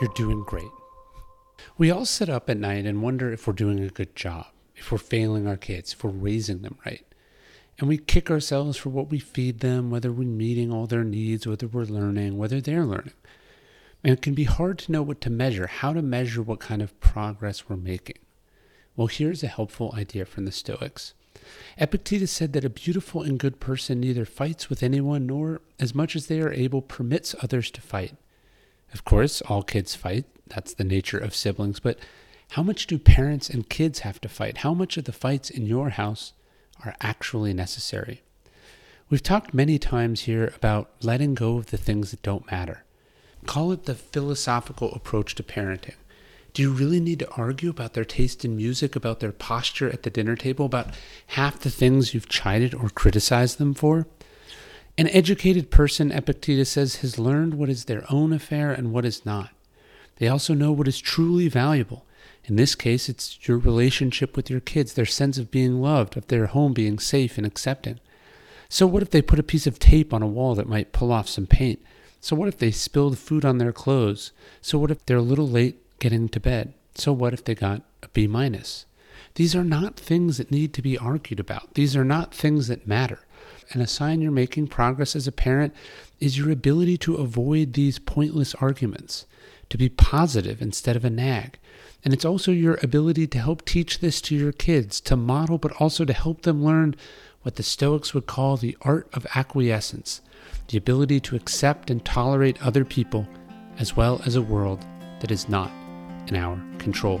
you're doing great. We all sit up at night and wonder if we're doing a good job, if we're failing our kids, if we're raising them right. And we kick ourselves for what we feed them, whether we're meeting all their needs, whether we're learning, whether they're learning. And it can be hard to know what to measure, how to measure what kind of progress we're making. Well, here's a helpful idea from the Stoics. Epictetus said that a beautiful and good person neither fights with anyone nor, as much as they are able, permits others to fight. Of course, all kids fight. That's the nature of siblings. But how much do parents and kids have to fight? How much of the fights in your house are actually necessary? We've talked many times here about letting go of the things that don't matter. Call it the philosophical approach to parenting. Do you really need to argue about their taste in music, about their posture at the dinner table, about half the things you've chided or criticized them for? An educated person, Epictetus says, has learned what is their own affair and what is not. They also know what is truly valuable. In this case, it's your relationship with your kids, their sense of being loved, of their home being safe and accepting. So, what if they put a piece of tape on a wall that might pull off some paint? So, what if they spilled food on their clothes? So, what if they're a little late getting to bed? So, what if they got a B minus? These are not things that need to be argued about. These are not things that matter. And a sign you're making progress as a parent is your ability to avoid these pointless arguments, to be positive instead of a nag. And it's also your ability to help teach this to your kids, to model, but also to help them learn what the Stoics would call the art of acquiescence, the ability to accept and tolerate other people, as well as a world that is not in our control.